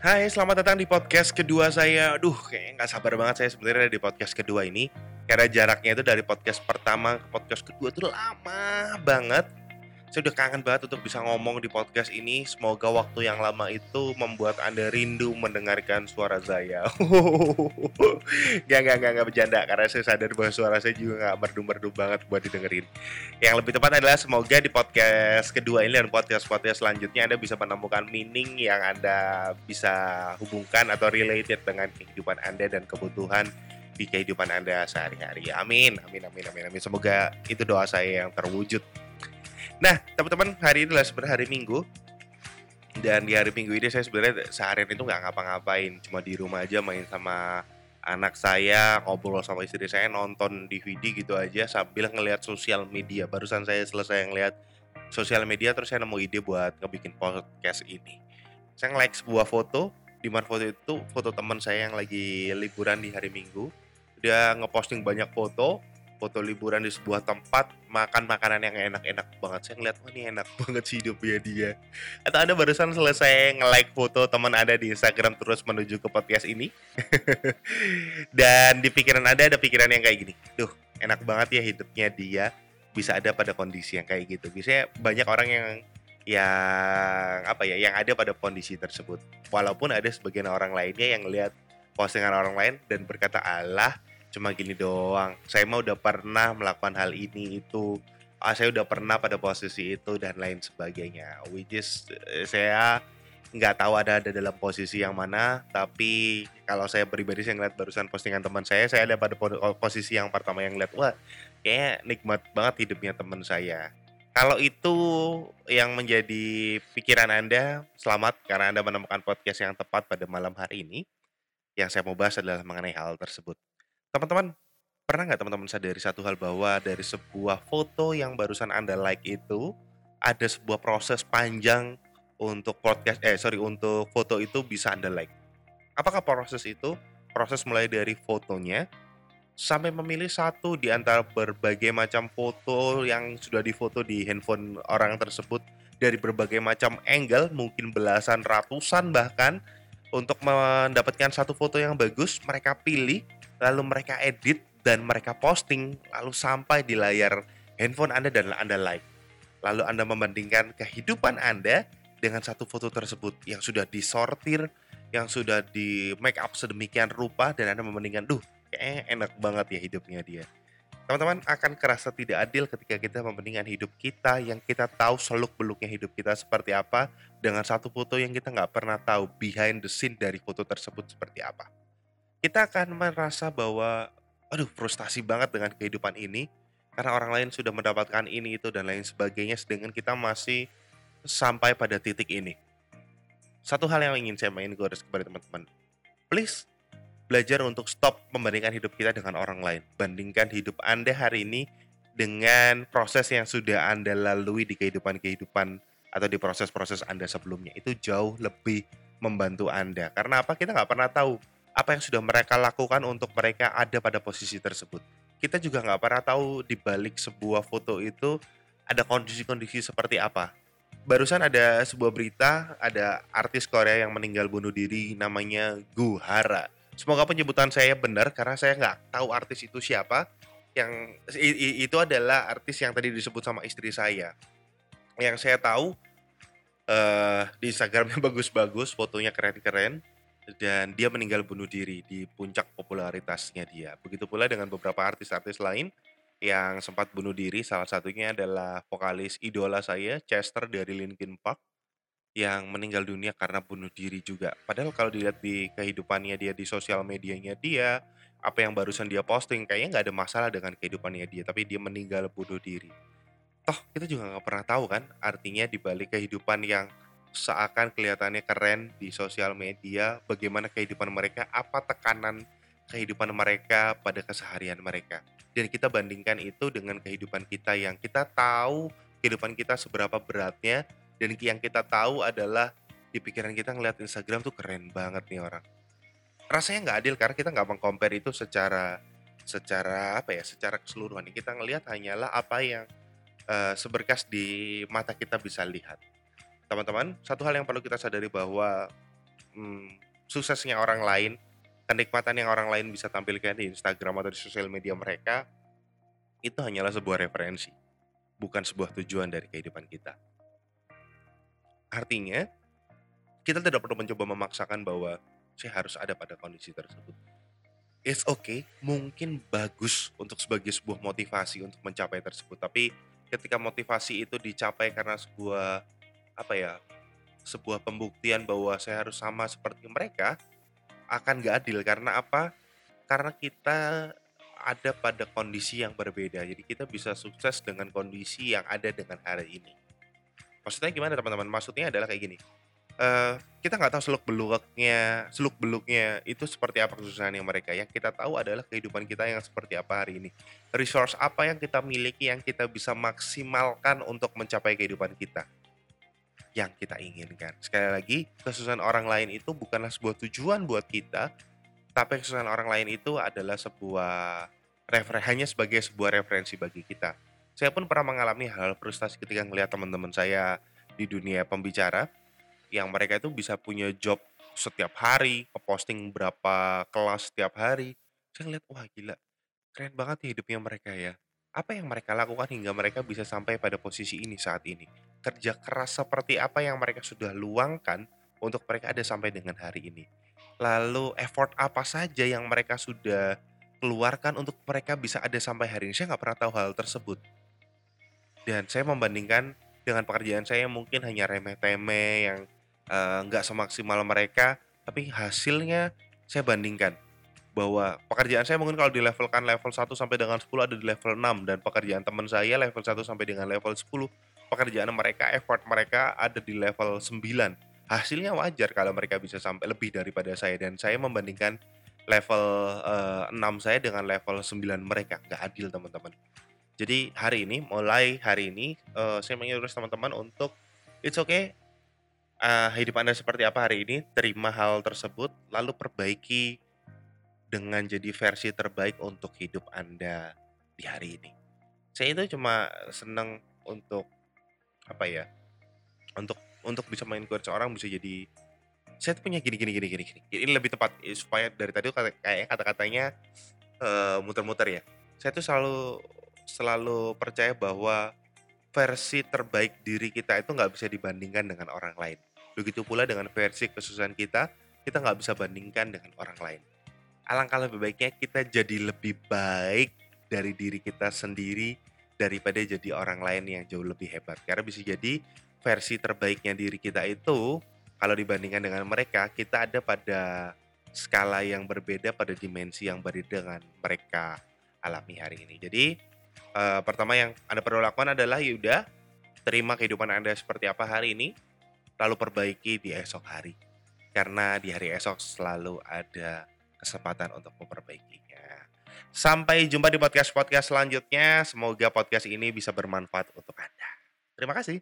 Hai, selamat datang di podcast kedua saya. Aduh, kayaknya nggak sabar banget saya sebenarnya di podcast kedua ini. Karena jaraknya itu dari podcast pertama ke podcast kedua itu lama banget. Saya udah kangen banget untuk bisa ngomong di podcast ini. Semoga waktu yang lama itu membuat Anda rindu mendengarkan suara saya. gak, gak, gak, gak bercanda. Karena saya sadar bahwa suara saya juga gak merdu-merdu banget buat didengerin. Yang lebih tepat adalah semoga di podcast kedua ini dan podcast-podcast selanjutnya Anda bisa menemukan meaning yang Anda bisa hubungkan atau related dengan kehidupan Anda dan kebutuhan di kehidupan Anda sehari-hari. Amin, amin, amin, amin, amin. Semoga itu doa saya yang terwujud. Nah, teman-teman, hari ini adalah sebenarnya hari Minggu. Dan di hari Minggu ini saya sebenarnya seharian itu nggak ngapa-ngapain, cuma di rumah aja main sama anak saya, ngobrol sama istri saya, nonton DVD gitu aja sambil ngelihat sosial media. Barusan saya selesai ngelihat sosial media terus saya nemu ide buat ngebikin podcast ini. Saya nge-like sebuah foto, di mana foto itu foto teman saya yang lagi liburan di hari Minggu. Dia ngeposting banyak foto, foto liburan di sebuah tempat makan makanan yang enak-enak banget. Saya ngeliat wah ini enak banget sih hidupnya dia. Atau anda barusan selesai nge-like foto teman anda di Instagram terus menuju ke podcast ini. Dan di pikiran anda ada pikiran yang kayak gini. Duh enak banget ya hidupnya dia. Bisa ada pada kondisi yang kayak gitu. Biasanya banyak orang yang yang apa ya yang ada pada kondisi tersebut. Walaupun ada sebagian orang lainnya yang lihat postingan orang lain dan berkata Allah cuma gini doang. Saya mah udah pernah melakukan hal ini itu. Ah, saya udah pernah pada posisi itu dan lain sebagainya. Which is eh, saya nggak tahu ada ada dalam posisi yang mana. Tapi kalau saya pribadi saya ngeliat barusan postingan teman saya saya ada pada posisi yang pertama yang lihat wah kayak nikmat banget hidupnya teman saya. Kalau itu yang menjadi pikiran Anda, selamat karena Anda menemukan podcast yang tepat pada malam hari ini. Yang saya mau bahas adalah mengenai hal tersebut. Teman-teman, pernah nggak teman-teman sadari satu hal bahwa dari sebuah foto yang barusan Anda like itu, ada sebuah proses panjang untuk podcast, eh sorry, untuk foto itu bisa Anda like. Apakah proses itu? Proses mulai dari fotonya, sampai memilih satu di antara berbagai macam foto yang sudah difoto di handphone orang tersebut dari berbagai macam angle, mungkin belasan, ratusan bahkan, untuk mendapatkan satu foto yang bagus, mereka pilih lalu mereka edit dan mereka posting lalu sampai di layar handphone Anda dan Anda like. Lalu Anda membandingkan kehidupan Anda dengan satu foto tersebut yang sudah disortir, yang sudah di make up sedemikian rupa dan Anda membandingkan, duh, kayaknya enak banget ya hidupnya dia. Teman-teman akan kerasa tidak adil ketika kita membandingkan hidup kita yang kita tahu seluk-beluknya hidup kita seperti apa dengan satu foto yang kita nggak pernah tahu behind the scene dari foto tersebut seperti apa kita akan merasa bahwa aduh frustasi banget dengan kehidupan ini karena orang lain sudah mendapatkan ini itu dan lain sebagainya sedangkan kita masih sampai pada titik ini. Satu hal yang ingin saya main garis kepada teman-teman. Please belajar untuk stop membandingkan hidup kita dengan orang lain. Bandingkan hidup Anda hari ini dengan proses yang sudah Anda lalui di kehidupan-kehidupan atau di proses-proses Anda sebelumnya. Itu jauh lebih membantu Anda. Karena apa? Kita nggak pernah tahu apa yang sudah mereka lakukan untuk mereka ada pada posisi tersebut. Kita juga nggak pernah tahu di balik sebuah foto itu ada kondisi-kondisi seperti apa. Barusan ada sebuah berita, ada artis Korea yang meninggal bunuh diri namanya Gu Hara. Semoga penyebutan saya benar karena saya nggak tahu artis itu siapa. Yang itu adalah artis yang tadi disebut sama istri saya. Yang saya tahu uh, di Instagramnya bagus-bagus, fotonya keren-keren dan dia meninggal bunuh diri di puncak popularitasnya dia. Begitu pula dengan beberapa artis-artis lain yang sempat bunuh diri, salah satunya adalah vokalis idola saya, Chester dari Linkin Park, yang meninggal dunia karena bunuh diri juga. Padahal kalau dilihat di kehidupannya dia di sosial medianya dia, apa yang barusan dia posting, kayaknya nggak ada masalah dengan kehidupannya dia, tapi dia meninggal bunuh diri. Toh kita juga nggak pernah tahu kan, artinya di balik kehidupan yang seakan kelihatannya keren di sosial media, bagaimana kehidupan mereka, apa tekanan kehidupan mereka pada keseharian mereka. Dan kita bandingkan itu dengan kehidupan kita yang kita tahu kehidupan kita seberapa beratnya dan yang kita tahu adalah di pikiran kita ngeliat Instagram tuh keren banget nih orang. Rasanya nggak adil karena kita nggak mengcompare itu secara secara apa ya, secara keseluruhan. Kita ngelihat hanyalah apa yang uh, seberkas di mata kita bisa lihat teman-teman, satu hal yang perlu kita sadari bahwa mmm, suksesnya orang lain, kenikmatan yang orang lain bisa tampilkan di Instagram atau di sosial media mereka, itu hanyalah sebuah referensi, bukan sebuah tujuan dari kehidupan kita. Artinya, kita tidak perlu mencoba memaksakan bahwa saya harus ada pada kondisi tersebut. It's okay, mungkin bagus untuk sebagai sebuah motivasi untuk mencapai tersebut, tapi ketika motivasi itu dicapai karena sebuah apa ya, sebuah pembuktian bahwa saya harus sama seperti mereka, akan nggak adil. Karena apa? Karena kita ada pada kondisi yang berbeda. Jadi kita bisa sukses dengan kondisi yang ada dengan hari ini. Maksudnya gimana teman-teman? Maksudnya adalah kayak gini. eh, kita nggak tahu seluk beluknya, seluk beluknya itu seperti apa kesusahan yang mereka. Yang kita tahu adalah kehidupan kita yang seperti apa hari ini. Resource apa yang kita miliki yang kita bisa maksimalkan untuk mencapai kehidupan kita yang kita inginkan. Sekali lagi, kesusahan orang lain itu bukanlah sebuah tujuan buat kita, tapi kesusahan orang lain itu adalah sebuah refer hanya sebagai sebuah referensi bagi kita. Saya pun pernah mengalami hal frustasi ketika melihat teman-teman saya di dunia pembicara yang mereka itu bisa punya job setiap hari, posting berapa kelas setiap hari. Saya ngeliat, wah gila, keren banget ya hidupnya mereka ya. Apa yang mereka lakukan hingga mereka bisa sampai pada posisi ini saat ini? Kerja keras seperti apa yang mereka sudah luangkan untuk mereka ada sampai dengan hari ini? Lalu effort apa saja yang mereka sudah keluarkan untuk mereka bisa ada sampai hari ini? Saya nggak pernah tahu hal tersebut. Dan saya membandingkan dengan pekerjaan saya yang mungkin hanya remeh-temeh yang eh, nggak semaksimal mereka, tapi hasilnya saya bandingkan bahwa pekerjaan saya mungkin kalau dilevelkan level 1 sampai dengan 10 ada di level 6 dan pekerjaan teman saya level 1 sampai dengan level 10 pekerjaan mereka effort mereka ada di level 9 hasilnya wajar kalau mereka bisa sampai lebih daripada saya. Dan saya membandingkan level eh, 6 saya dengan level 9 mereka. Nggak adil teman-teman. Jadi hari ini mulai hari ini eh, saya mengingatkan teman-teman untuk it's okay eh, hidup anda seperti apa hari ini. Terima hal tersebut lalu perbaiki dengan jadi versi terbaik untuk hidup Anda di hari ini. Saya itu cuma seneng untuk apa ya? Untuk untuk bisa main encourage orang bisa jadi saya tuh punya gini gini gini gini gini. Ini lebih tepat eh, supaya dari tadi kata kayak kata-katanya eh, muter-muter ya. Saya tuh selalu selalu percaya bahwa versi terbaik diri kita itu nggak bisa dibandingkan dengan orang lain. Begitu pula dengan versi kesusahan kita, kita nggak bisa bandingkan dengan orang lain alangkah lebih baiknya kita jadi lebih baik dari diri kita sendiri daripada jadi orang lain yang jauh lebih hebat. Karena bisa jadi versi terbaiknya diri kita itu kalau dibandingkan dengan mereka, kita ada pada skala yang berbeda, pada dimensi yang berbeda dengan mereka alami hari ini. Jadi eh, pertama yang Anda perlu lakukan adalah yaudah terima kehidupan Anda seperti apa hari ini, lalu perbaiki di esok hari. Karena di hari esok selalu ada kesempatan untuk memperbaikinya. Sampai jumpa di podcast-podcast selanjutnya. Semoga podcast ini bisa bermanfaat untuk Anda. Terima kasih.